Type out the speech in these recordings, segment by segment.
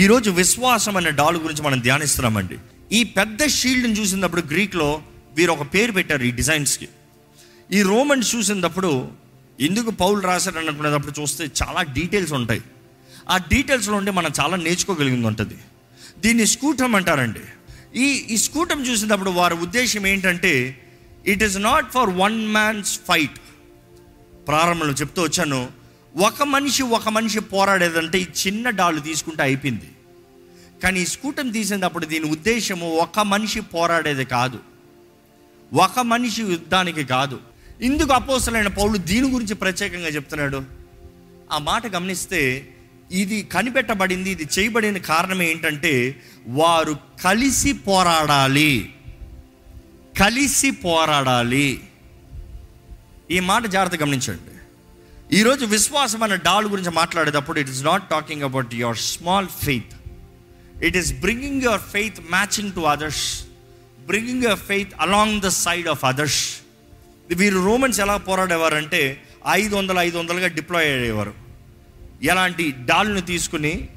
ఈరోజు విశ్వాసం అనే డాల్ గురించి మనం ధ్యానిస్తున్నామండి. ఈ పెద్ద షీల్డ్ని చూసినప్పుడు గ్రీక్లో వీరు ఒక పేరు పెట్టారు ఈ డిజైన్స్కి. ఈ రోమన్స్ చూసినప్పుడు ఎందుకు పౌలు రాశారు అనుకునేటప్పుడు చూస్తే చాలా డీటెయిల్స్ ఉంటాయి. ఆ డీటెయిల్స్లో ఉండి మనం చాలా నేర్చుకోగలిగింది ఉంటుంది దీన్ని స్కూటం అంటారండి. ఈ ఈ స్కూటం చూసినప్పుడు వారి ఉద్దేశం ఏంటంటే it is not for one man's fight ప్రారంభంలో చెప్తూ వచ్చాను ఒక మనిషి ఒక మనిషి పోరాడేదంటే ఈ చిన్న డాలు తీసుకుంటే అయిపోయింది. కానీ ఈ స్కూటం తీసినప్పుడు దీని ఉద్దేశము ఒక మనిషి పోరాడేది కాదు. ఒక మనిషి యుద్ధానికి కాదు. ఇందుకు అపోసలైన పౌలు దీని గురించి ప్రత్యేకంగా చెప్తున్నాడు. ఆ మాట గమనిస్తే ఇది కనిపెట్టబడింది ఇది చేయబడిన కారణం ఏంటంటే వారు కలిసి పోరాడాలి. కలిసి పోరాడాలి. ఈ మాట జాగ్రత్త గమనించండి. ఈరోజు విశ్వాసం అనే డాల్ గురించి మాట్లాడేటప్పుడు it is not talking about your small faith it is bringing your faith matching to others bringing your faith along the side of others వీరు రోమన్స్ ఎలా పోరాడేవారంటే ఐదు వందలు ఐదు వందలుగా డిప్లాయ్ అయ్యేవారు. ఎలాంటి డాల్ని తీసుకుని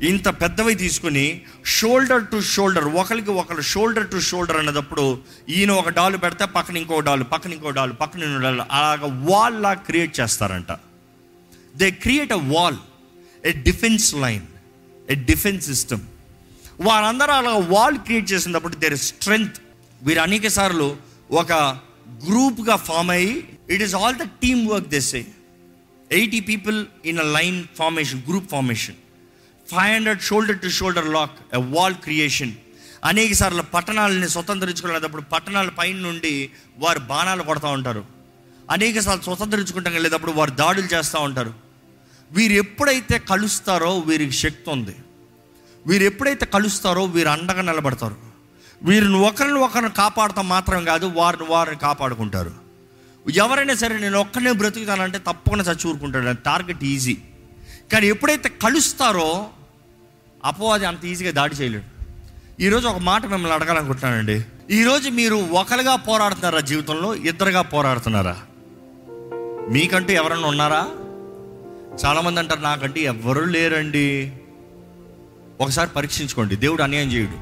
ఇంత పెద్దవి తీసుకుని షోల్డర్ టు షోల్డర్ ఒకరికి ఒకరు షోల్డర్ టు షోల్డర్ అన్నదప్పుడు ఈయన ఒక డాలు పెడితే పక్కన ఇంకో డాలు పక్కన ఇంకో డాలు పక్కన ఇంకో డాలు అలాగ వాల్ లా క్రియేట్ చేస్తారంట. They create a wall a defence line a defence system వారందరూ అలా వాల్ క్రియేట్ చేసినప్పుడు దేర్ స్ట్రెంగ్త్ వీరు అనేక సార్లు ఒక గ్రూప్గా ఫామ్ అయ్యి it is all the team work this eighty people in a line formation group formation five hundred shoulder to shoulder lock a wall creation అనేక సార్లు పట్టణాలని స్వతంత్రించుకునేటప్పుడు పట్టణాల పైన నుండి వారు బాణాలు కొడతా ఉంటారు. అనేక సార్లు స్వతంత్రించుకుంటాం వెళ్ళేటప్పుడు వారు దాడులు చేస్తూ ఉంటారు. వీరు ఎప్పుడైతే కలుస్తారో వీరికి శక్తి ఉంది. వీరు ఎప్పుడైతే కలుస్తారో వీరు అండగా నిలబడతారు. వీరిని ఒకరిని ఒకరిని కాపాడటం మాత్రం కాదు వారిని వారిని కాపాడుకుంటారు. ఎవరైనా సరే నేను ఒక్కనే బ్రతుకుతానంటే తప్పకుండా చచ్చూరుకుంటాడు టార్గెట్ ఈజీ. కానీ ఎప్పుడైతే కలుస్తారో అపవాది అంత ఈజీగా దాడి చేయలేడు. ఈరోజు ఒక మాట మిమ్మల్ని అడగాలనుకుంటున్నానండి. ఈరోజు మీరు ఒకరిగా పోరాడుతున్నారా జీవితంలో ఇద్దరుగా పోరాడుతున్నారా? మీకంటూ ఎవరన్నా ఉన్నారా? చాలామంది అంటారు నాకంటే ఎవరు లేరండి. ఒకసారి పరీక్షించుకోండి దేవుడు అన్యాయం చేయుడు.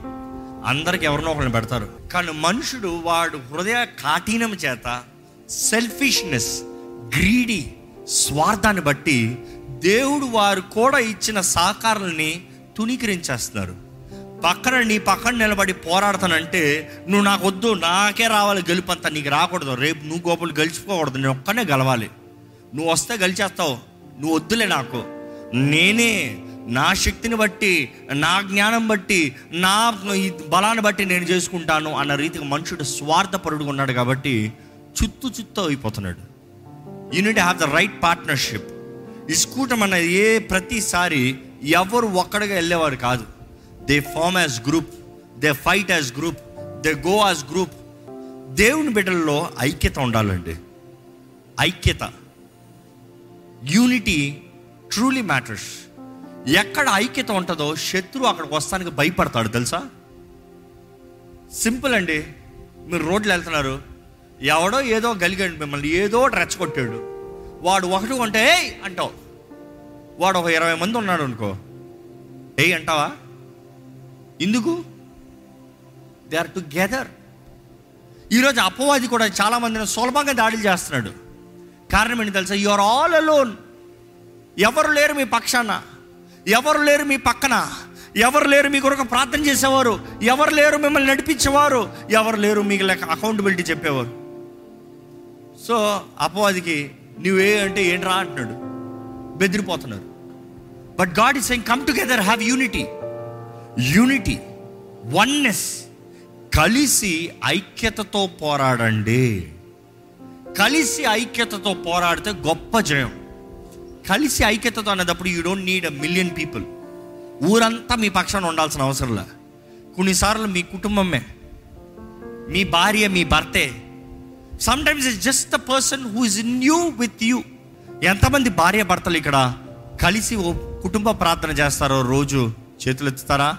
అందరికి ఎవరినో ఒకరిని పెడతారు. కానీ మనుషుడు వాడు హృదయ కాఠినం చేత సెల్ఫిష్నెస్ గ్రీడీ స్వార్థాన్ని బట్టి దేవుడు వారు కూడా ఇచ్చిన సహకారాలని తుణీకరించేస్తున్నారు. పక్కన నీ పక్కన నిలబడి పోరాడతానంటే నువ్వు నాకు వద్దు నాకే రావాలి గెలుపంతా నీకు రాకూడదు. రేపు నువ్వు గోపులు గెలుచుకోకూడదు నేను ఒక్కనే గెలవాలి. నువ్వు వస్తే గెలిచేస్తావు నువ్వు వద్దులే నాకు. నేనే నా శక్తిని బట్టి నా జ్ఞానం బట్టి నా ఈ బలాన్ని బట్టి నేను చేసుకుంటాను అన్న రీతికి మనుషుడు స్వార్థపరుడుగా ఉన్నాడు కాబట్టి చుత్తు చుత్తు అయిపోతున్నాడు. Unit have the right partnership ఈ స్కూటం అన్న ఏ ప్రతిసారి ఎవరు ఒక్కడిగా వెళ్ళేవారు కాదు. They form as group they fight as group they go as group దేవుని బిడ్డల్లో ఐక్యత ఉండాలండి. ఐక్యత. యూనిటీ ట్రూలీ మ్యాటర్స్ ఎక్కడ ఐక్యత ఉంటుందో శత్రువు అక్కడికి వస్తానికి భయపడతాడు తెలుసా? సింపుల్ అండి. మీరు రోడ్లు వెళ్తున్నారు. ఎవడో ఏదో గలిగాడు మిమ్మల్ని ఏదో రెచ్చగొట్టాడు. వాడు ఒకటి కొంటే అంటావు. వాడు ఒక ఇరవై మంది ఉన్నాడు అనుకో. ఏ అంటావా? ఎందుకు? దే ఆర్ టుగెదర్ ఈరోజు అపవాది కూడా చాలా మందిని సులభంగా దాడులు చేస్తున్నాడు. కారణం ఏంటి తెలుసా? యు ఆర్ ఆల్ అలోన్ ఎవరు లేరు మీ పక్షాన? ఎవరు లేరు మీ పక్కన? ఎవరు లేరు మీ కొరకు ప్రార్థన చేసేవారు? ఎవరు లేరు మిమ్మల్ని నడిపించేవారు? ఎవరు లేరు మీకు లెక్క అకౌంటబిలిటీ చెప్పేవారు? సో అపవాదికి నువ్వే అంటే ఏంట్రా అంటున్నాడు? బెదిరిపోతున్నారు but God is saying come together have unity unity oneness కలిసి ఐక్యతతో పోరాడండి. కలిసి ఐక్యతతో పోరాడితే గొప్ప జయం. కలిసి ఐక్యతతో అన్నదప్పుడు you don't need a million people ఊరంతా మీ పక్షాన ఉండాల్సిన అవసరంలే కొన్నిసార్లు మీ కుటుంబమే మీ భార్య మీ భర్తే. Sometimes is just the person who is in you with you ఎంతమంది భార్య భర్తలు ఇక్కడ? కలిసి ఓ కుటుంబ ప్రార్థన చేస్తారో రోజు చేతులు ఎత్తుతారా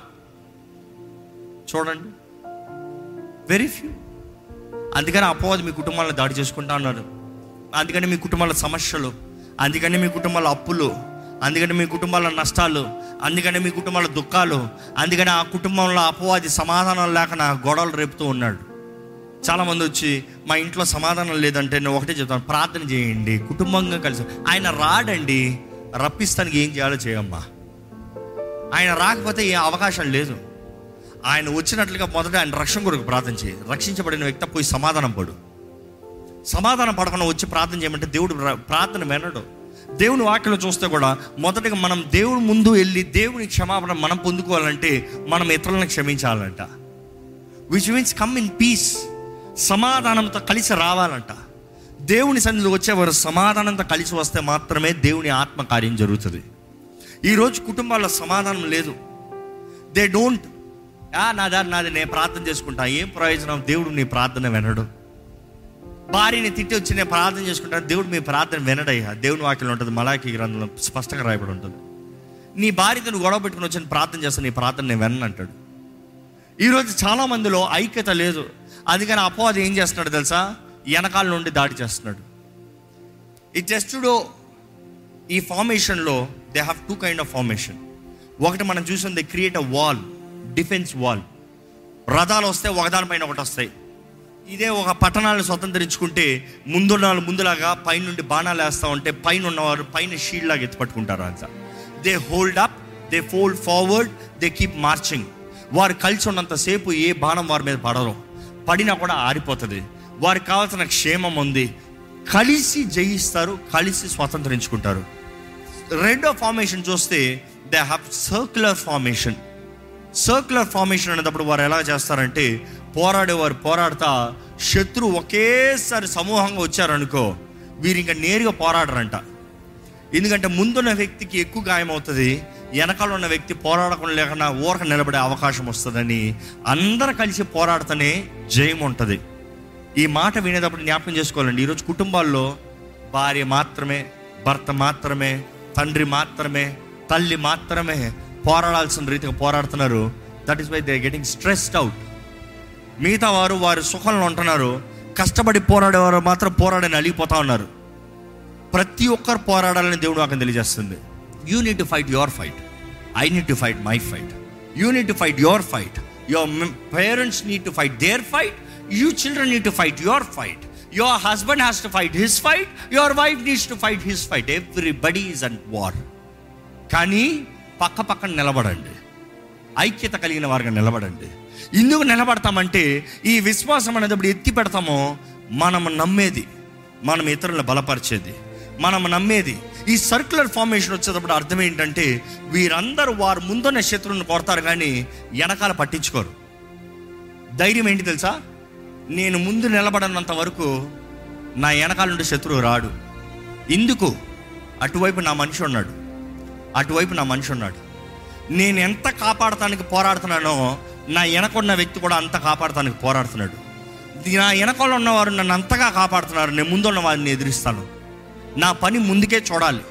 చూడండి. వెరీ ఫ్యూ అందుకని అపవాది మీ కుటుంబాలను దాడి చేసుకుంటా ఉన్నారు అందుకని మీ కుటుంబాల సమస్యలు అందుకని మీ కుటుంబాల అప్పులు అందుకని మీ కుటుంబాల నష్టాలు అందుకని మీ కుటుంబాల దుఃఖాలు అందుకని ఆ కుటుంబంలో అపవాది సమాధానం లేక గొడవలు రేపుతూ ఉన్నాడు. చాలామంది వచ్చి మా ఇంట్లో సమాధానం లేదంటే నేను ఒకటే చెప్తాను ప్రార్థన చేయండి కుటుంబంగా కలిసి ఆయన రాడండి రప్పిస్తానికి ఏం చేయాలో చేయమ్మా. ఆయన రాకపోతే ఏ అవకాశం లేదు. ఆయన వచ్చినట్లుగా మొదట ఆయన రక్షణ కొరకు ప్రార్థన చేయి. రక్షించబడిన వ్యక్తి పోయి సమాధానం పడు. సమాధానం పడకుండా వచ్చి ప్రార్థన చేయమంటే దేవుడు ప్రార్థన వినడు. దేవుని వాక్యలో చూస్తే కూడా మొదటగా మనం దేవుడి ముందు వెళ్ళి దేవుని క్షమాపణ మనం పొందుకోవాలంటే మనం ఇతరులను క్షమించాలంట. Which means come in peace సమాధానంతో కలిసి రావాలంట. దేవుని సన్నిధిలో వచ్చేవారు సమాధానంతో కలిసి వస్తే మాత్రమే దేవుని ఆత్మ కార్యం జరుగుతుంది. ఈరోజు కుటుంబాల్లో సమాధానం లేదు. దే డోంట్ నాదా నాది నేను ప్రార్థన చేసుకుంటా. ఏం ప్రయోజనం? దేవుడు నీ ప్రార్థన వినడు. భార్యని తిట్టి వచ్చి నేను ప్రార్థన చేసుకుంటాను దేవుడు మీ ప్రార్థన వినడయ్యా. దేవుని వాక్యం ఉంటుంది మలాకి గ్రంథంలో స్పష్టంగా రాయబడి ఉంటుంది. నీ భార్యతో నువ్వు గొడవ పెట్టుకుని వచ్చి ప్రార్థన చేస్తాను నీ ప్రార్థన నేను వినను అంటాడు. ఈరోజు చాలా మందిలో ఐక్యత లేదు. అందుకని అపవాది ఏం చేస్తున్నాడు తెలుసా? వెనకాల నుండి దాడి చేస్తున్నాడు. ఈ జస్టుడో ఈ ఫార్మేషన్లో they have two kind of formation. ఒకటి మనం చూసాం they create a wall defence wall. రథాలు వస్తే ఒకదానిపైన ఒకటి వస్తాయి. ఇదే ఒక పట్టణాలను స్వతంత్రించుకుంటే ముందున్న వాళ్ళు ముందులాగా పైనుండి బాణాలు వేస్తూ ఉంటే పైన ఉన్నవారు పైన షీల్డ్ లాగా ఎత్తి పట్టుకుంటారు అంత they hold up they fold forward they keep marching వారు కలిసి ఉన్నంతసేపు ఏ బాణం వారి మీద పడరు. పడినా కూడా ఆరిపోతుంది. వారికి కావాల్సిన క్షేమం ఉంది. కలిసి జయిస్తారు కలిసి స్వతంత్రించుకుంటారు. రెండో ఫార్మేషన్ చూస్తే they have circular formation circular formation అనేటప్పుడు వారు ఎలా చేస్తారంటే పోరాడేవారు పోరాడుతా శత్రువు ఒకేసారి సమూహంగా వచ్చారనుకో వీరు ఇంకా నేరుగా పోరాడరంట. ఎందుకంటే ముందున్న వ్యక్తికి ఎక్కువ గాయం అవుతుంది వెనకాల ఉన్న వ్యక్తి పోరాడకుండా లేకుండా ఊరక నిలబడే అవకాశం వస్తుందని అందరు కలిసి పోరాడుతూనే జయం ఉంటుంది ఈ మాట వినేటప్పుడు జ్ఞాపకం చేసుకోవాలండి. ఈరోజు కుటుంబాల్లో భార్య మాత్రమే భర్త మాత్రమే తండ్రి మాత్రమే తల్లి మాత్రమే పోరాడాల్సిన రీతిగా పోరాడుతున్నారు. That is why they getting stressed out మిగతా వారు వారి సుఖంలో ఉంటున్నారు. కష్టపడి పోరాడేవారు మాత్రం పోరాడని అలిగిపోతా ఉన్నారు. ప్రతి ఒక్కరు పోరాడాలని దేవుడు నాకు తెలియజేస్తుంది. You need to fight your fight I need to fight my fight you need to fight your fight your parents need to fight their fight you children need to fight your fight your husband has to fight his fight your wife needs to fight his fight everybody is and war కానీ పక్క పక్కన నిలబడండి. ఐక్యత కలిగిన వారిగా నిలబడండి. ఎందుకు నిలబడతామంటే ఈ విశ్వాసం అనేటప్పుడు ఎత్తి పెడతామో మనం నమ్మేది మనం ఇతరులను బలపరిచేది మనం నమ్మేది. ఈ సర్క్యులర్ ఫార్మేషన్ వచ్చేటప్పుడు అర్థం ఏంటంటే వీరందరూ వారు ముందున్న శత్రువుని కొడతారు కానీ వెనకాల పట్టించుకోరు. ధైర్యం ఏంటి తెలుసా? నేను ముందు నిలబడనంత వరకు నా వెనకాల నుండి శత్రువు రాడు. ఎందుకు అటువైపు నా మనిషి ఉన్నాడు. అటువైపు నా మనిషి ఉన్నాడు. నేను ఎంత కాపాడటానికి పోరాడుతున్నానో నా వెనకున్న వ్యక్తి కూడా అంత కాపాడటానికి పోరాడుతున్నాడు. నా వెనకాల ఉన్నవారు నన్ను అంతగా కాపాడుతున్నారు. నేను ముందున్న వారిని ఎదిరిస్తాను. నా పని ముందుకే చూడాలి.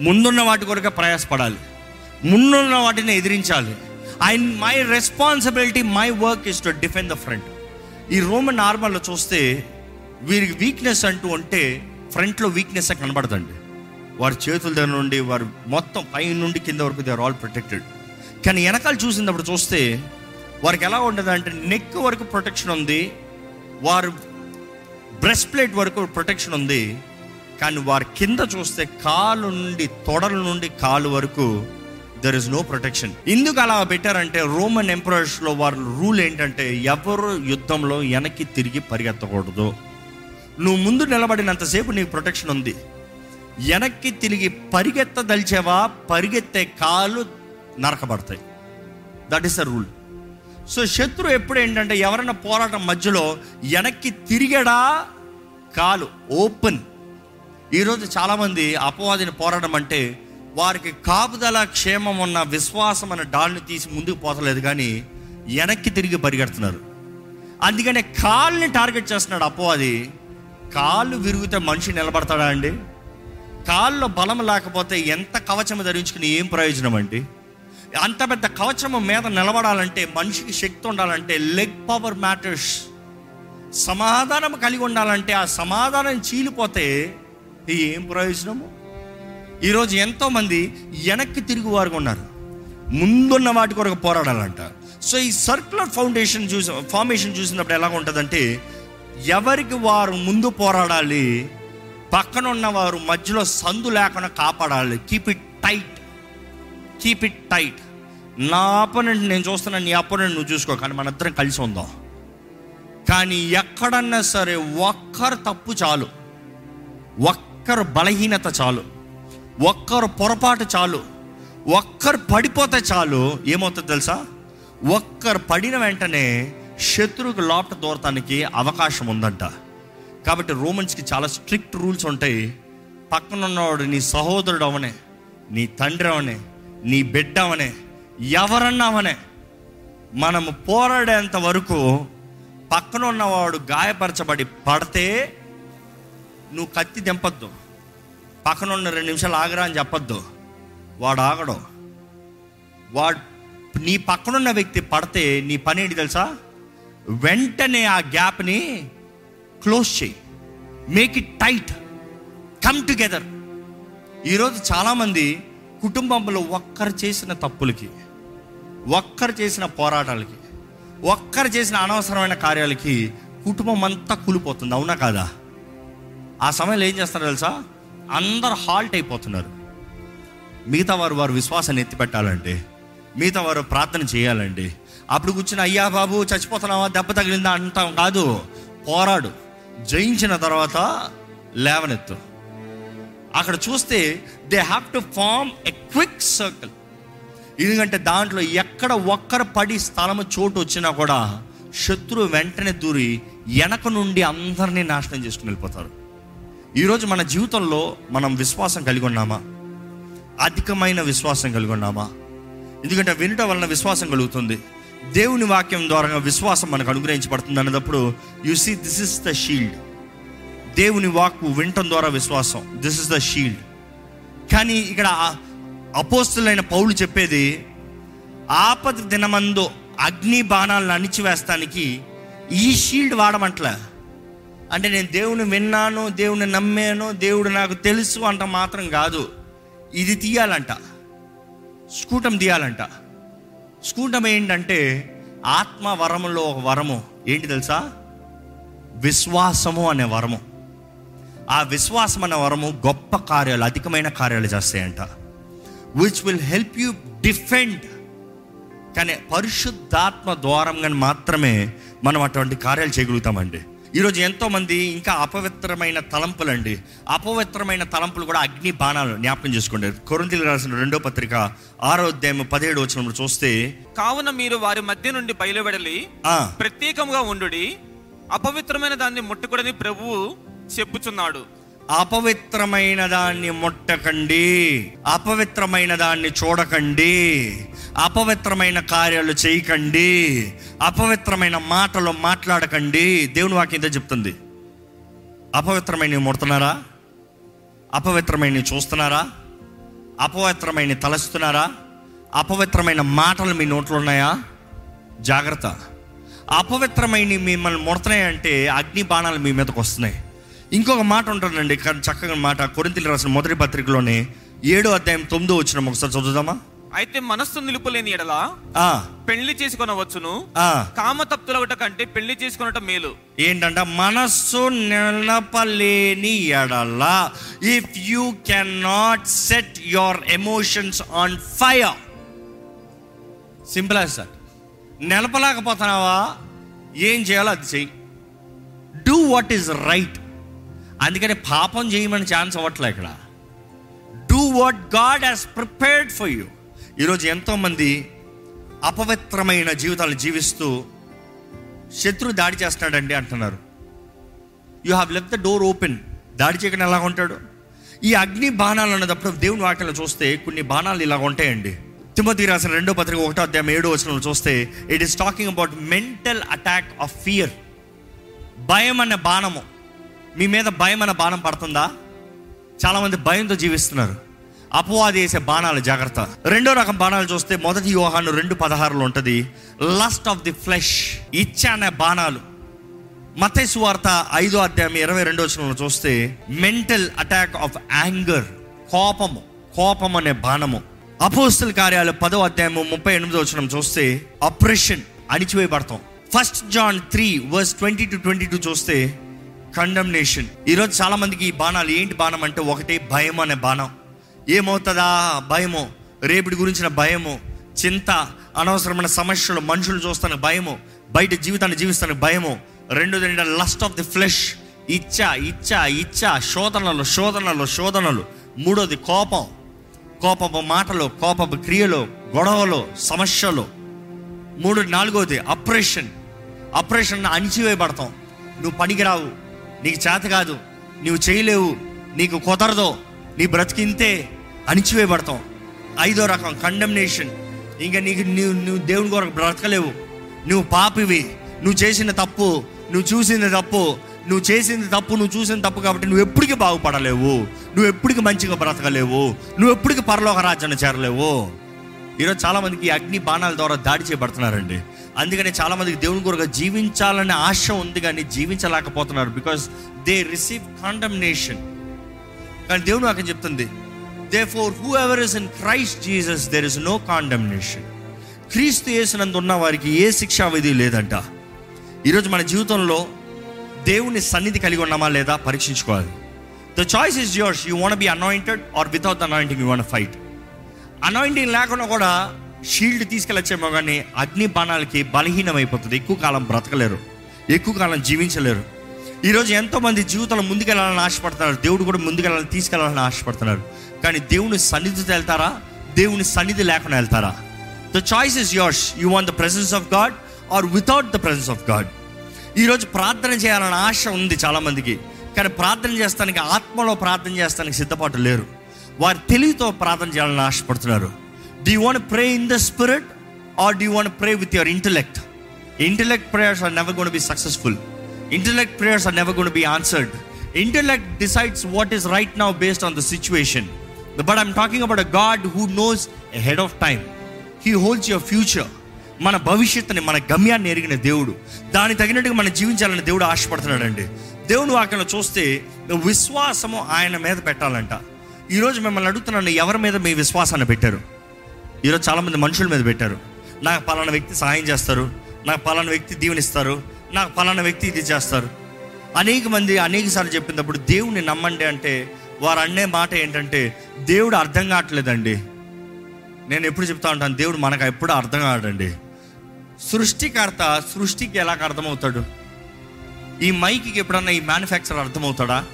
ముందున్న వాటి కొరకే ప్రయాసపడాలి. ముందున్న వాటిని ఎదిరించాలి. I my responsibility my work is to defend the front. ఈ రోమన్ నార్మల్లో చూస్తే వీరికి వీక్నెస్ అంటూ ఉంటే ఫ్రంట్లో వీక్నెస్ కనబడదండి. వారి చేతుల దగ్గర నుండి వారు మొత్తం పై నుండి కింద వరకు దే ఆర్ ఆల్ ప్రొటెక్టెడ్ కానీ వెనకాల చూసినప్పుడు చూస్తే వారికి ఎలా ఉండదు అంటే నెక్ వరకు ప్రొటెక్షన్ ఉంది వారు బ్రెస్ట్ ప్లేట్ వరకు ప్రొటెక్షన్ ఉంది కానీ వారి కింద చూస్తే కాలు నుండి తొడల నుండి కాలు వరకు దర్ ఇస్ నో ప్రొటెక్షన్ ఎందుకు అలా పెట్టారంటే రోమన్ ఎంపరర్స్లో వారి రూల్ ఏంటంటే ఎవరు యుద్ధంలో వెనక్కి తిరిగి పరిగెత్తకూడదు. నువ్వు ముందు నిలబడినంతసేపు నీకు ప్రొటెక్షన్ ఉంది. వెనక్కి తిరిగి పరిగెత్తదలిచేవా? పరిగెత్తే కాలు నరకబడతాయి. That is the rule so శత్రు ఎప్పుడు ఏంటంటే ఎవరైనా పోరాటం మధ్యలో వెనక్కి తిరిగడా? కాలు ఓపెన్ ఈరోజు చాలామంది అపవాదిని పోరాటం అంటే వారికి కాపుదల క్షేమం ఉన్న విశ్వాసం అనే డాల్ని తీసి ముందుకు పోతలేదు కానీ వెనక్కి తిరిగి పరిగెడుతున్నారు. అందుకనే కాళ్ళని టార్గెట్ చేస్తున్నాడు అపవాది కాళ్ళు విరిగితే మనిషి నిలబడతాడా అండి? కాళ్ళు బలం లేకపోతే ఎంత కవచము ధరించుకుని ఏం ప్రయోజనం అండి? అంత పెద్ద కవచము మీద నిలబడాలంటే మనిషికి శక్తి ఉండాలంటే లెగ్ పవర్ మ్యాటర్స్ సమాధానం కలిగి ఉండాలంటే ఆ సమాధానం చీలిపోతే ఏం ప్రయోజనము? ఈరోజు ఎంతోమంది వెనక్కి తిరిగి వారుగా ఉన్నారు. ముందున్న వాటి కొరకు పోరాడాలంట. సో ఈ సర్క్యులర్ ఫౌండేషన్ చూసి ఫార్మేషన్ చూసినప్పుడు ఎలా ఉంటుందంటే ఎవరికి వారు ముందు పోరాడాలి పక్కన ఉన్నవారు మధ్యలో సందు లేకుండా కాపాడాలి. Keep it tight keep it tight నా అపోనెంట్ నేను చూస్తున్నా నీ అపోనెంట్ నువ్వు చూసుకో కానీ మనందరం కలిసి ఉందాం. కానీ ఎక్కడన్నా సరే ఒక్కరు తప్పు చాలు. ఒక్కరు బలహీనత చాలు. ఒక్కరు పొరపాటు చాలు. ఒక్కరు పడిపోతే చాలు. ఏమవుతుంది తెలుసా? ఒక్కరు పడిన వెంటనే శత్రువుకు లోపట దూరటానికి అవకాశం ఉందంట. కాబట్టి రోమన్స్కి చాలా స్ట్రిక్ట్ రూల్స్ ఉంటాయి. పక్కన ఉన్నవాడు నీ సహోదరుడు అవనే నీ తండ్రి అవనే నీ బిడ్డ అవనే ఎవరన్నా అవనే మనము పోరాడేంత వరకు పక్కన ఉన్నవాడు గాయపరచబడి పడితే నువ్వు కత్తి దింపద్దు. పక్కన ఉన్న రెండు నిమిషాలు ఆగరా అని చెప్పొద్దు. వాడు ఆగడం. వాడు నీ పక్కనున్న వ్యక్తి పడితే నీ పని ఏంటి తెలుసా? వెంటనే ఆ గ్యాప్ని క్లోజ్ చేయి. Make it tight come together ఈరోజు చాలామంది కుటుంబంలో ఒక్కరు చేసిన తప్పులకి ఒక్కరు చేసిన పోరాటాలకి ఒక్కరు చేసిన అనవసరమైన కార్యాలకి కుటుంబం అంతా కూలిపోతుంది. అవునా కాదా? ఆ సమయంలో ఏం చేస్తారు తెలుసా? అందరు హాల్ట్ అయిపోతున్నారు. మిగతా వారు వారు విశ్వాసాన్ని ఎత్తిపెట్టాలంటే మిగతా వారు ప్రార్థన చేయాలండి. అప్పుడు కూర్చుని అయ్యా బాబు చచ్చిపోతున్నావా? దెబ్బ తగిలిందా? అంటాం కాదు. పోరాడు. జయించిన తర్వాత లేవనెత్తు. అక్కడ చూస్తే they have to form a quick circle ఎందుకంటే దాంట్లో ఎక్కడ ఒక్కరు పడి స్థలము చోటు వచ్చినా కూడా శత్రువు వెంటనే దూరి వెనక నుండి అందరినీ నాశనం చేసుకుని వెళ్ళిపోతారు. ఈరోజు మన జీవితంలో మనం విశ్వాసం కలిగి ఉన్నామా? అధికమైన విశ్వాసం కలిగి ఉన్నామా? ఎందుకంటే వినుట వలన విశ్వాసం కలుగుతుంది. దేవుని వాక్యం ద్వారా విశ్వాసం మనకు అనుగ్రహించబడుతుంది అన్నప్పుడు you see this is the shield దేవుని వాక్కు వినటం ద్వారా విశ్వాసం. దిస్ ఇస్ ద షీల్డ్ కానీ ఇక్కడ అపోస్తులైన పౌలు చెప్పేది ఆపద దినమందు అగ్ని బాణాలను అణిచివేస్తానికి ఈ షీల్డ్ వాడమంటలే. అంటే నేను దేవుని విన్నాను దేవుని నమ్మాను దేవుడు నాకు తెలుసు అంట మాత్రం కాదు. ఇది తీయాలంట. స్కూటం తీయాలంట. స్కూటం ఏంటంటే ఆత్మ వరములో ఒక వరము. ఏంటి తెలుసా? విశ్వాసము అనే వరము. ఆ విశ్వాసం అనే వరము గొప్ప కార్యాలు అధికమైన కార్యాలు చేస్తాయంట. Which will help you defend కానీ పరిశుద్ధాత్మ ద్వారంగా మాత్రమే మనం అటువంటి కార్యాలు చేయగలుగుతామండి. ఈరోజు ఎంతో మంది ఇంకా అపవిత్రమైన తలంపులండి. అపవిత్రమైన తలంపులు కూడా అగ్ని బాణాలు జ్ఞాపకం చేసుకోండి కొరంతిలు రాసిన రెండో పత్రిక ఆరో అధ్యాయం పదిహేడు వచ్చినప్పుడు చూస్తే కావున మీరు వారి మధ్య నుండి బయలువెడలి ప్రత్యేకంగా ఉండుడి అపవిత్రమైన దాన్ని ముట్టకూడని ప్రభువు చెప్పుచున్నాడు. అపవిత్రమైన దాన్ని ముట్టకండి. అపవిత్రమైన దాన్ని చూడకండి. అపవిత్రమైన కార్యాలు చేయకండి. అపవిత్రమైన మాటలు మాట్లాడకండి. దేవుని వాక్యం చెప్తుంది. అపవిత్రమైన ముడుతున్నారా? అపవిత్రమైన చూస్తున్నారా? అపవిత్రమైన తలస్తున్నారా? అపవిత్రమైన మాటలు మీ నోట్లో ఉన్నాయా? జాగ్రత్త. అపవిత్రమైన మిమ్మల్ని ముడుతున్నాయంటే అగ్ని బాణాలు మీ మీదకి వస్తున్నాయి. ఇంకొక మాట ఉంటుందండి. కానీ చక్కగా మాట కొరింతలు రాసిన మొదటి పత్రికలోనే ఏడో అధ్యాయం తొమ్మిదో వచ్చిన ఒకసారి చదువుదామా? అయితే మనస్సు నిలుపులేని ఎడలా ఆ, పెళ్ళి చేసుకొనవచ్చును. ఆ. కామ తప్తులగట కంటే పెళ్ళి చేసుకొనట మేలు. ఏంటంట మనస్సు నిలపలేని ఎడల if you can not set your emotions on fire simple as that నిలపలేకపోతున్నావా? ఏం చేయాలో అది చెయ్యి. డూ వాట్ ఈస్ రైట్ అందుకని పాపం చేయమని ఛాన్స్ అవ్వట్లే ఇక్కడ. Do what God has prepared for you ఈరోజు ఎంతోమంది అపవిత్రమైన జీవితాలు జీవిస్తూ శత్రు దాడి చేస్తున్నాడండి అంటున్నారు. You have left the door open దాడి చేయకుండా ఎలా ఉంటాడు? ఈ అగ్ని బాణాలు అన్నదప్పుడు దేవుని వాక్యంలో చూస్తే కొన్ని బాణాలు ఇలా ఉంటాయండి. తిమ్మతి రాసిన రెండో పత్రిక ఒకటో అధ్యాయం ఏడో వచ్చిన చూస్తే it is talking about mental attack of fear భయం అనే బాణము. మీ మీద భయం అనే బాణం పడుతుందా? చాలామంది భయంతో జీవిస్తున్నారు. అపవాది వేసే బాణాలు జాగ్రత్త. రెండో రకం బాణాలు చూస్తే మొదటి యోహాను రెండు పదహారులో ఉంటుంది. లస్ట్ ఆఫ్ ది ఫ్లెష్ ఇచ్చ అనే బాణాలు. మతేసు వార్త ఐదో అధ్యాయం ఇరవై రెండో వచనంలో చూస్తే మెంటల్ అటాక్ ఆఫ్ యాంగర్ కోపము కోపం అనే బాణము. అపోస్తుల కార్యాలు పదో అధ్యాయము ముప్పై ఎనిమిదో వచ్చిన చూస్తే oppression అణిచివేయబడతాం. First John three verse twenty two twenty two చూస్తే కండమ్నేషన్ ఈరోజు చాలా మందికి ఈ బాణాలు ఏంటి బాణం అంటే ఒకటి భయం అనే బాణం. ఏమవుతుందా? భయము. రేపటి గురించిన భయము. చింత అనవసరమైన సమస్యలు మనుషులు చూస్తాను భయము. బయట జీవితాన్ని జీవిస్తాను భయము. రెండోది ఏంటంటే లస్ట్ ఆఫ్ ది ఫ్లెష్ ఇచ్చ ఇచ్చ ఇచ్చ. శోధనలు శోధనలు శోధనలు. మూడోది కోపం. కోపపు మాటలు కోపపు క్రియలు గొడవలు సమస్యలు. మూడు నాలుగోది అప్రెషన్ అప్రెషన్ అణిచివేయబడతాం. నువ్వు పనికిరావు. నీకు చేత కాదు. నువ్వు చేయలేవు. నీకు కుదరదు. నీ బ్రతికింతే అణిచివేయబడతాం. ఐదో రకం కండమ్నేషన్ ఇంకా నీకు నువ్వు నువ్వు దేవుని కొరకు బ్రతకలేవు. నువ్వు పాపివి. నువ్వు చేసిన తప్పు నువ్వు చూసింది తప్పు నువ్వు చేసింది తప్పు నువ్వు చూసిన తప్పు కాబట్టి నువ్వు ఎప్పటికీ బాగుపడలేవు. నువ్వు ఎప్పటికీ మంచిగా బ్రతకలేవు. నువ్వు ఎప్పటికీ పరలోక రాజ్యాన్ని చేరలేవు. ఈరోజు చాలామందికి అగ్ని బాణాల ద్వారా దాడి చేయబడుతున్నారండి. అందుకని చాలామందికి దేవుని కొరకు జీవించాలనే ఆశ ఉంది కానీ జీవించలేకపోతున్నారు బికాస్ దే రిసీవ్ కాండమ్నేషన్ కానీ దేవుడు అక్కడ చెప్తుంది therefore whoever is in Christ Jesus there is no condemnation క్రీస్తు యేసునందు ఉన్న వారికి ఏ శిక్షా విధి లేదంట. ఈరోజు మన జీవితంలో దేవుని సన్నిధి కలిగి ఉన్నామా లేదా పరీక్షించుకోవాలి. The choice is yours you want be anointed or without anointing you want fight anointing లేకుండా కూడా షీల్డ్ తీసుకెళ్ళొచ్చేమో కానీ అగ్ని బాణాలకి బలహీనం అయిపోతుంది ఎక్కువ కాలం బ్రతకలేరు. ఎక్కువ కాలం జీవించలేరు. ఈరోజు ఎంతోమంది జీవితంలో ముందుకెళ్ళాలని ఆశపడుతున్నారు. దేవుడు కూడా ముందుకెళ్ళాలని తీసుకెళ్ళాలని ఆశపడుతున్నారు. కానీ దేవుని సన్నిధితో వెళ్తారా? దేవుని సన్నిధి లేకుండా వెళ్తారా? The choice is yours you want the presence of God or without the presence of God ఈరోజు ప్రార్థన చేయాలన్న ఆశ ఉంది చాలామందికి. కానీ ప్రార్థన చేస్తానికి ఆత్మలో ప్రార్థన చేస్తానికి సిద్ధపాటు లేరు. వారి తెలివితో ప్రార్థన చేయాలని ఆశపడుతున్నారు. Do want pray in the spirit or do want pray with your intellect intellect prayers are never gonna be successful intellect prayers are never gonna be answered intellect decides what is right now based on the situation but I'm talking about a God who knows head of time he holds your future మన భవిష్యత్తుని మన గమ్యాన్ని ఎరిగిన దేవుడు. దాని తగినట్టుగా మనం జీవించాలని దేవుడు ఆశపడుతున్నాడండి. దేవుడు వాక్యంలో చూస్తే విశ్వాసము ఆయన మీద పెట్టాలంట. ఈరోజు మిమ్మల్ని అడుగుతున్నాను ఎవరి మీద మీ విశ్వాసాన్ని పెట్టారు? ఈరోజు చాలామంది మనుషుల మీద పెట్టారు. నాకు పలానా వ్యక్తి సహాయం చేస్తారు. నాకు పలానా వ్యక్తి దీవెనిస్తారు. నాకు పలానా వ్యక్తి ఇది చేస్తారు. అనేక మంది అనేక సార్లు చెప్పినప్పుడు దేవుని నమ్మండి అంటే వారు అనే మాట ఏంటంటే దేవుడు అర్థం కావట్లేదండి. నేను ఎప్పుడు చెప్తా ఉంటాను దేవుడు మనకు ఎప్పుడు అర్థం కాడండి. సృష్టికర్త సృష్టికి ఎలాగ అర్థమవుతాడు? ఈ మైకి ఎప్పుడన్నా ఈ మ్యానుఫ్యాక్చర్ అర్థమవుతాడా?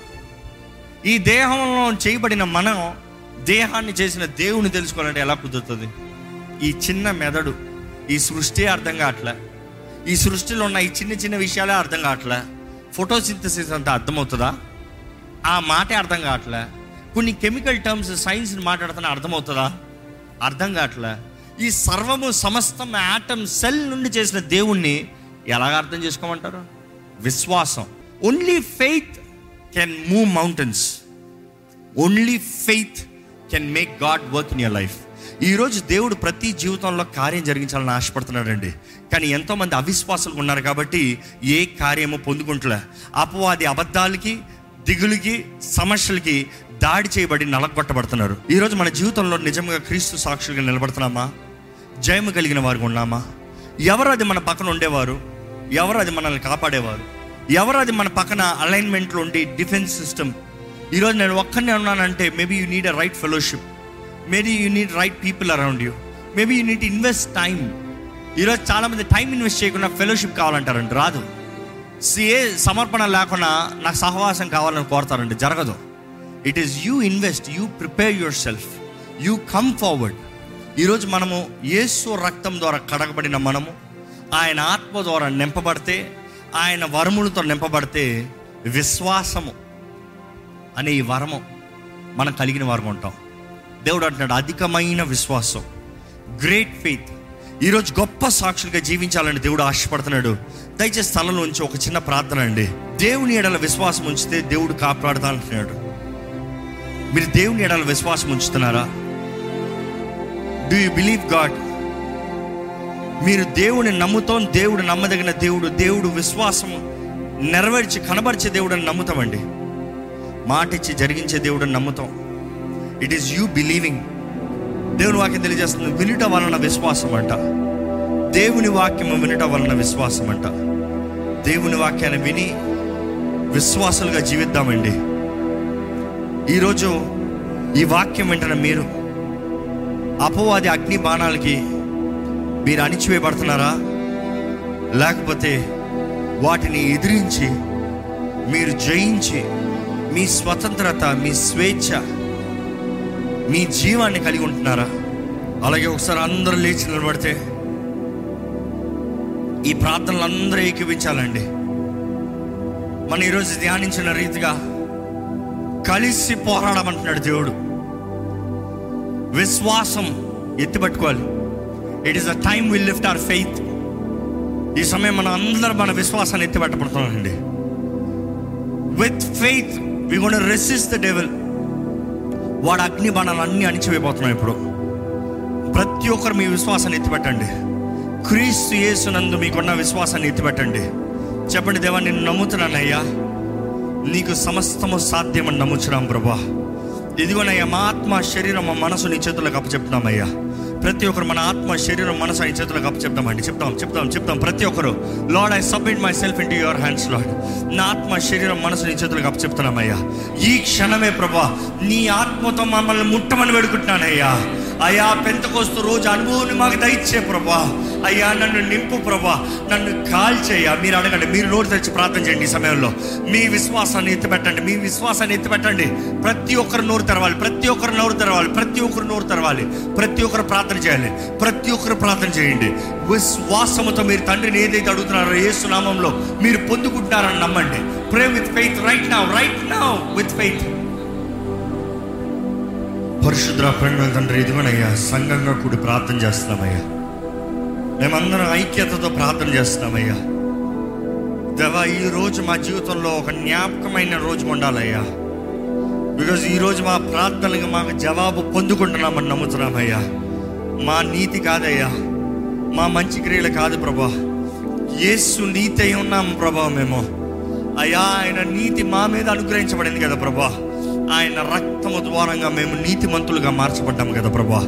ఈ దేహంలో చేయబడిన మనం దేహాన్ని చేసిన దేవుని తెలుసుకోవాలంటే ఎలా కుదురుతుంది? ఈ చిన్న మెదడు ఈ సృష్టి అర్థం కావట్లే. ఈ సృష్టిలో ఉన్న ఈ చిన్న చిన్న విషయాలే అర్థం కావట్లే. ఫోటోసింథసిస్ అంతా అర్థమవుతుందా? ఆ మాటే అర్థం కావట్లే. కొన్ని కెమికల్ టర్మ్స్ సైన్స్ని మాట్లాడుతున్నా అర్థమవుతుందా? అర్థం కావట్లే. ఈ సర్వము సమస్తం యాటమ్ సెల్ నుండి చేసిన దేవుణ్ణి ఎలాగ అర్థం చేసుకోమంటారు? విశ్వాసం. Only faith can move mountains only faith can make God work in your life ఈరోజు దేవుడు ప్రతి జీవితంలో కార్యం జరిగించాలని ఆశపడుతున్నాడండి. కానీ ఎంతోమంది అవిశ్వాసులు ఉన్నారు కాబట్టి ఏ కార్యము పొందుకుంటలే. అపవాది అబద్ధాలకి దిగులుకి సమస్యలకి దాడి చేయబడి నలగొట్టబడుతున్నారు. ఈరోజు మన జీవితంలో నిజంగా క్రీస్తు సాక్షులుగా నిలబడుతున్నామా? జయము కలిగిన వారు ఉన్నామా? ఎవరు అది మన పక్కన ఉండేవారు? ఎవరు అది మనల్ని కాపాడేవారు? ఎవరు అది మన పక్కన అలైన్మెంట్లో ఉండి డిఫెన్స్ సిస్టమ్ ఈరోజు నేను ఒక్కనే ఉన్నానంటే maybe you need a right fellowship maybe you need right people around you maybe you need invest time ఈరోజు చాలామంది టైం ఇన్వెస్ట్ చేయకుండా ఫెలోషిప్ కావాలంటారండి. రాదు. ఏ సమర్పణ లేకుండా నాకు సహవాసం కావాలని కోరతారండి. జరగదు. It is you invest you prepare yourself you come forward ఈరోజు మనము యేసు రక్తం ద్వారా కడగబడిన మనము ఆయన ఆత్మ ద్వారా నింపబడితే ఆయన వరములతో నింపబడితే విశ్వాసము అనే ఈ వరము మనం కలిగిన వారు ఉంటాం. దేవుడు అంటున్నాడు అధికమైన విశ్వాసం గ్రేట్ ఫెయిత్ ఈరోజు గొప్ప సాక్షులుగా జీవించాలని దేవుడు ఆశపడుతున్నాడు. దయచేసి స్థలంలోంచి ఒక చిన్న ప్రార్థన అండి. దేవుని ఎడల విశ్వాసం ఉంచితే దేవుడు కాపాడుతా అంటున్నాడు మీరు దేవుని ఎడల విశ్వాసం ఉంచుతున్నారా? డూ యూ బిలీవ్ గాడ్ మీరు దేవుని నమ్ముతాం దేవుడు నమ్మదగిన దేవుడు దేవుడు విశ్వాసము నెరవేర్చి కనబరిచే దేవుడు అని నమ్ముతామండి. మాట ఇచ్చి జరిగించే దేవుడు అని నమ్ముతాం. ఇట్ ఈస్ యూ బిలీవింగ్ దేవుని వాక్యం తెలియజేస్తుంది. వినుట వలన విశ్వాసం అంట దేవుని వాక్యము వినుట వలన విశ్వాసం అంట దేవుని వాక్యాన్ని విని విశ్వాసులుగా జీవిద్దామండి. ఈరోజు ఈ వాక్యం వెంటనే మీరు అపవాది అగ్ని బాణాలకి మీరు అణిచివేయబడుతున్నారా? లేకపోతే వాటిని ఎదిరించి మీరు జయించి మీ స్వతంత్రత మీ స్వేచ్ఛ మీ జీవాన్ని కలిగి ఉంటున్నారా? అలాగే ఒకసారి అందరూ లేచి నిలబడితే ఈ ప్రార్థనలు అందరూ ఏకీపించాలండి మనం ఈరోజు ధ్యానించిన రీతిగా కలిసి పోరాడమంటున్నాడు దేవుడు. విశ్వాసం ఎత్తిపట్టుకోవాలి. It is a time will lift our faith ఈ సమయం మనం అందరం మన విశ్వాసాన్ని ఎత్తిపెట్టబడుతున్నామండి. With faith we gonna resist the devil వాడు అగ్ని బాణాలు అన్నీ అణిచివేయబోతున్నాం ఇప్పుడు. ప్రతి ఒక్కరు మీ విశ్వాసాన్ని ఎత్తిపెట్టండి. క్రీస్తు యేసునందు మీకున్న విశ్వాసాన్ని ఎత్తిపెట్టండి. చెప్పండి దేవా నేను నమ్ముతున్నానయ్యా. నీకు సమస్తము సాధ్యమని నమ్ముచున్నాం ప్రభా. ఇదిగోనయ్యా మా ఆత్మ శరీరం మా మనసు నీ చేతులకు అప్పచెప్తున్నామయ్యా. ప్రతి ఒక్కరు మన ఆత్మ శరీరం మనసు ఆయన చేతులకు అప్పచెప్తామండి చెప్తాం చెప్తాం చెప్తాం. ప్రతి ఒక్కరు Lord I submit myself into your hands Lord నా ఆత్మ శరీరం మనసు నీ చేతులకు అప్పచెప్తున్నామయ్యా ఈ క్షణమే ప్రభా నీ ఆత్మతో మమ్మల్ని ముట్టమని వేడుకుంటున్నానయ్యా అయ్యా పెంతకొస్తూ రోజు అనుభవాన్ని మాకు దయచే ప్రభా. అయ్యా నన్ను నింపు ప్రభా. నన్ను కాల్చేయ మీరు అడగండి మీరు నోరు తెచ్చి ప్రార్థన చేయండి ఈ సమయంలో. మీ విశ్వాసాన్ని ఎత్తిపెట్టండి మీ విశ్వాసాన్ని ఎత్తిపెట్టండి. ప్రతి ఒక్కరు నోరు తెరవాలి ప్రతి ఒక్కరు నోరు తెరవాలి ప్రతి ఒక్కరు నోరు తెరవాలి. ప్రతి ఒక్కరు ప్రార్థన చేయాలి ప్రతి ఒక్కరు ప్రార్థన చేయండి. విశ్వాసముతో మీరు తండ్రిని ఏదైతే అడుగుతున్నారో ఏసునామంలో మీరు పొందుకుంటున్నారని నమ్మండి. Pray with faith right now right now with faith పరిశుద్ధ ప్రేమ తండ్రి ఇదిగోనయ్యా సంఘంగా కూడి ప్రార్థన చేస్తున్నామయ్యా. మేమందరం ఐక్యతతో ప్రార్థన చేస్తున్నామయ్యా. దేవా ఈ రోజు మా జీవితంలో ఒక జ్ఞాపకమైన రోజు ఉండాలయ్యా. బికాజ్ ఈరోజు మా ప్రార్థనలకు మాకు జవాబు పొందుకుంటున్నామని నమ్ముతున్నామయ్యా. మా నీతి కాదయ్యా మా మంచి క్రియలు కాదు ప్రభా. యేసు నీతి అయి ఉన్నాం ప్రభా మేము. అయ్యా ఆయన నీతి మా మీద అనుగ్రహించబడింది కదా ప్రభా. ఆయన రక్తము ద్వారంగా మేము నీతిమంతులుగా మార్చబడ్డాం కదా ప్రభా.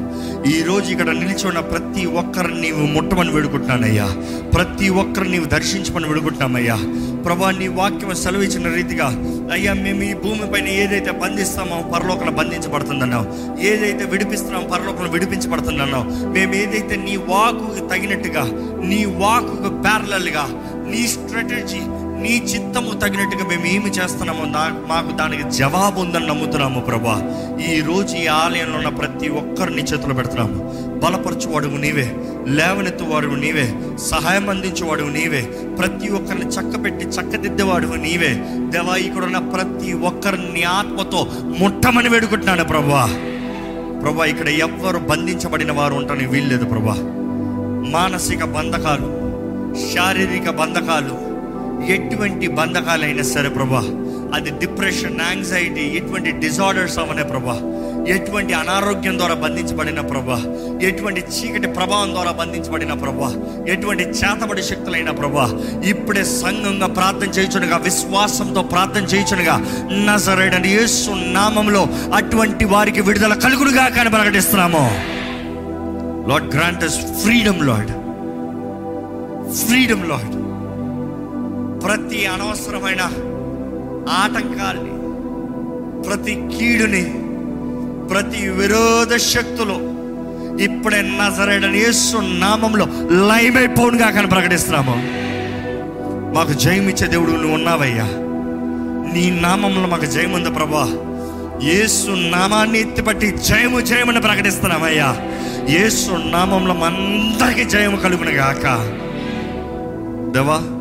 ఈ రోజు ఇక్కడ నిలిచున్న ప్రతి ఒక్కరిని నీవు ముట్టమని వేడుకుంటున్నానయ్యా. ప్రతి ఒక్కరిని నీవు దర్శించమని వేడుకుంటున్నామయ్యా. ప్రభా నీ వాక్యం సెలవిచ్చిన రీతిగా అయ్యా మేము ఈ భూమిపైన ఏదైతే బంధిస్తామో పరలోకన బంధించబడుతుందన్నావు. ఏదైతే విడిపిస్తున్నామో పరలోకన విడిపించబడుతుందన్నావు. మేము ఏదైతే నీ వాకు తగినట్టుగా నీ వాకు ప్యారలల్గా నీ స్ట్రాటజీ నీ చిత్తము తగినట్టుగా మేము ఏమి చేస్తున్నామో మాకు దానికి జవాబు ఉందని నమ్ముతున్నాము ప్రభా. ఈ రోజు ఈ ఆలయంలో ఉన్న ప్రతి ఒక్కరిని చేతులు పెడుతున్నాము. బలపరచువాడు నీవే. లేవనెత్తువాడు నీవే. సహాయం అందించేవాడు నీవే. ప్రతి ఒక్కరిని చక్కబెట్టి చక్కదిద్దేవాడు నీవే. దేవా ఇక్కడ ఉన్న ప్రతి ఒక్కరిని ఆత్మతో ముట్టమని వేడుకుంటున్నాడు ప్రభా. ప్రభా ఇక్కడ ఎవ్వరు బంధించబడిన వారు ఉంటారని వీల్లేదు ప్రభా. మానసిక బంధకాలు శారీరక బంధకాలు ఎటువంటి బంధకాలైనా సరే ప్రభా అది డిప్రెషన్ యాంగ్జైటీ ఎటువంటి డిజార్డర్స్ అవనే ప్రభా ఎటువంటి అనారోగ్యం ద్వారా బంధించబడిన ప్రభా ఎటువంటి చీకటి ప్రభావం ద్వారా బంధించబడిన ప్రభా ఎటువంటి చేతబడి శక్తులైన ప్రభా ఇప్పుడే సంఘంగా ప్రార్థన చేయుచునుగా విశ్వాసంతో ప్రార్థన చేయుచునుగా నజరైన యేసు నామంలో అటువంటి వారికి విడుదల కలుగునుగా కానీ ప్రకటిస్తున్నాము. Lord grant freedom Lord freedom Lord ప్రతి అనవసరమైన ఆటంకాల్ని ప్రతి కీడుని ప్రతి విరోధ శక్తులు ఇప్పుడే నజరేడని యేసు నామంలో లైమైపోనుగా కానీ ప్రకటిస్తున్నాము. మాకు జయమిచ్చే దేవుడు నువ్వు ఉన్నావయ్యా. నీ నామంలో మాకు జయముంది ప్రభా. యేసు నామాన్ని ఎత్తిపట్టి జయము జయమని ప్రకటిస్తున్నామయ్యా. యేసు నామంలో మనందరికీ జయము కలుగునగాక. దేవా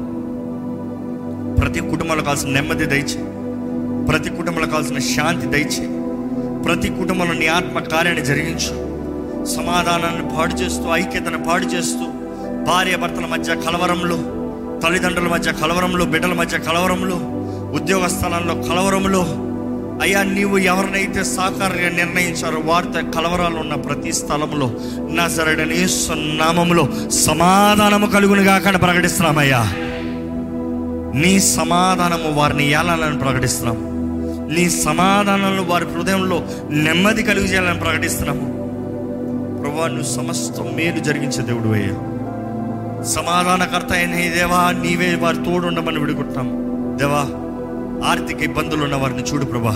ప్రతి కుటుంబంలో కావాల్సిన నెమ్మది దయచే. ప్రతి కుటుంబంలో కావాల్సిన శాంతి దయచే. ప్రతి కుటుంబంలో నీ ఆత్మ కార్యాన్ని జరిగించు. సమాధానాన్ని పాడు చేస్తూ ఐక్యతను పాడు చేస్తూ భార్య భర్తల మధ్య కలవరంలో తల్లిదండ్రుల మధ్య కలవరంలో బిడ్డల మధ్య కలవరంలో ఉద్యోగ స్థలంలో కలవరంలో. అయ్యా నీవు ఎవరినైతే సాకారంగా నిర్ణయించారో వారితో కలవరాలు ఉన్న ప్రతి స్థలంలో నా సరడని నామములో సమాధానము కలుగునుగా కానీ ప్రకటిస్తున్నామయ్యా. నీ సమాధానము వారిని ఏలాలని ప్రకటిస్తున్నాం. నీ సమాధానంలో వారి హృదయంలో నెమ్మది కలిగి చేయాలని ప్రకటిస్తున్నాము ప్రభా నువ్వు సమస్తం మేలు జరిగించే దేవుడు అయ్యా. సమాధానకర్త అయిన దేవా నీవే వారి తోడు ఉండమని దేవా ఆర్థిక ఇబ్బందులు ఉన్న వారిని చూడు ప్రభా.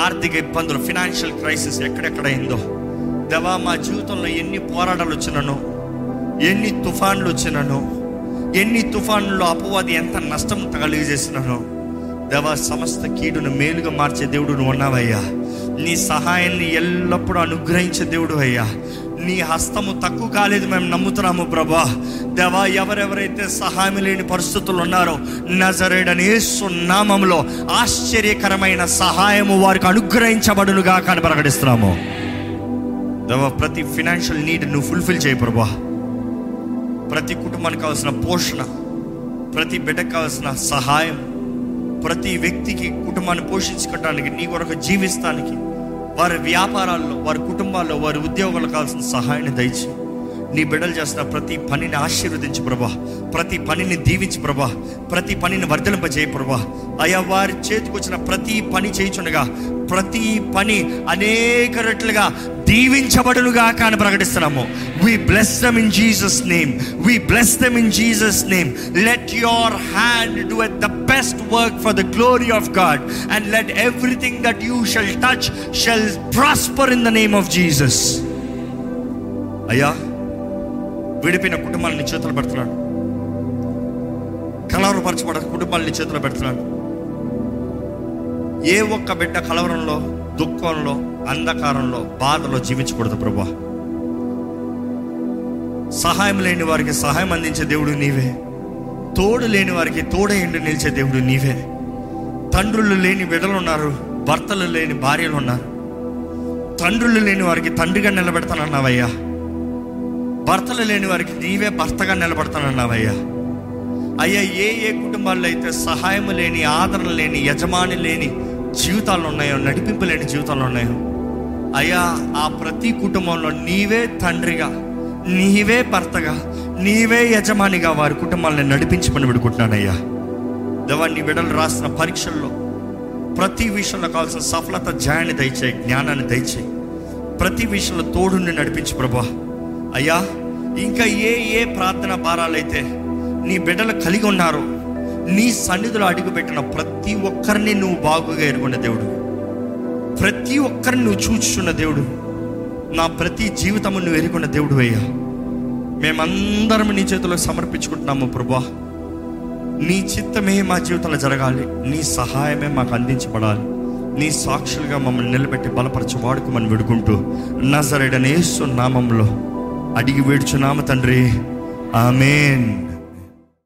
ఆర్థిక ఇబ్బందులు ఫినాన్షియల్ క్రైసిస్ ఎక్కడెక్కడ అయిందో దేవా మా జీవితంలో ఎన్ని పోరాటాలు వచ్చినానో ఎన్ని తుఫాన్లు వచ్చినానో ఎన్ని తుఫానుల్లో అపవాది ఎంత నష్టం కలిగజేసినానో దేవా సమస్త కీడును మేలుగా మార్చే దేవుడు నువ్వు ఉన్నావయ్యా నీ సహాయాన్ని ఎల్లప్పుడూ అనుగ్రహించే దేవుడు అయ్యా. నీ హస్తము తక్కువ కాలేదు మేము నమ్ముతున్నాము ప్రభా. దేవా ఎవరెవరైతే సహాయం లేని పరిస్థితులు ఉన్నారో నజరేడని సున్నామంలో ఆశ్చర్యకరమైన సహాయము వారికి అనుగ్రహించబడునుగా కానీ ప్రకటిస్తున్నాము. దేవా ప్రతి ఫినాన్షియల్ నీడ్ నువ్వు ఫుల్ఫిల్ చేయి ప్రభా. ప్రతి కుటుంబానికి కావాల్సిన పోషణ ప్రతి బిడ్డకు కావాల్సిన సహాయం ప్రతి వ్యక్తికి కుటుంబాన్ని పోషించుకోవడానికి నీ కొరకు జీవిస్తానికి వారి వ్యాపారాల్లో వారి కుటుంబాల్లో వారి ఉద్యోగాల్లో కావాల్సిన సహాయాన్ని దయచి నీ బిడ్డలు చేస్తున్న ప్రతి పనిని ఆశీర్వదించి ప్రభా. ప్రతి పనిని దీవించి ప్రభా. ప్రతి పనిని వర్ధలింపజేయ ప్రభా. అయా వారి చేతికి వచ్చిన ప్రతి పని చేయించుండగా ప్రతి పని అనేక రెట్లుగా దీవించబడునుగా కానీ ప్రకటిస్తున్నాము. We bless them in Jesus name we bless them in Jesus name let your hand do at the best work for the glory of God and let everything that you shall touch shall prosper in the name of Jesus అయ్యా విడిపోయిన కుటుంబాలని చేతులు పెడుతున్నాడు. కలవరపరచబడ కుటుంబాలని చేతులు పెడుతున్నాడు. ఏ ఒక్క బిడ్డ కలవరంలో దుఃఖంలో అంధకారంలో బాధలో జీవించకూడదు ప్రభా. సహాయం లేని వారికి సహాయం అందించే దేవుడు నీవే. తోడు లేని వారికి తోడే ఎండు నిలిచే దేవుడు నీవే. తండ్రులు లేని బిడ్డలు ఉన్నారు భర్తలు లేని భార్యలు ఉన్నారు. తండ్రులు లేని వారికి తండ్రిగా నిలబెడతానన్నావయ్యా. భర్తలు లేని వారికి నీవే భర్తగా నిలబడతానన్నావయ్యా. అయ్యా ఏ ఏ కుటుంబాల్లో అయితే సహాయం లేని ఆదరణ లేని యజమాని లేని జీవితాలు ఉన్నాయో నడిపింపు లేని జీవితాలు ఉన్నాయో అయ్యా ఆ ప్రతి కుటుంబంలో నీవే తండ్రిగా నీవే భర్తగా నీవే యజమానిగా వారి కుటుంబాలను నడిపించమని విడుకుంటున్నానయ్యా. దేవా నీ బిడ్డలు రాసిన పరీక్షల్లో ప్రతి విషయంలో కావాల్సిన సఫలత జయాన్ని దయచేయి జ్ఞానాన్ని దయచేయి. ప్రతి విషయంలో తోడుని నడిపించు ప్రభా. అయ్యా ఇంకా ఏ ఏ ప్రార్థన భారాలైతే నీ బిడ్డలు కలిగి ఉన్నారో నీ సన్నిధిలో అడుగుపెట్టిన ప్రతి ఒక్కరిని నువ్వు బాగుగా ఎరుగున్న దేవుడు. ప్రతి ఒక్కరిని నువ్వు చూచుచున్న దేవుడు. నా ప్రతి జీవితము నువ్వు ఎరుగున్న దేవుడు అయ్యా. మేమందరం నీ చేతిలో సమర్పించుకుంటున్నాము ప్రభా. నీ చిత్తమే మా జీవితంలో జరగాలి. నీ సహాయమే మాకు అందించబడాలి. నీ సాక్షులుగా మమ్మల్ని నిలబెట్టి బలపరచు వాడుకోమని విడుకుంటూ నజరడనేసు నామంలో అడిగి వేడుచున్నాము తండ్రి. ఆమెన్.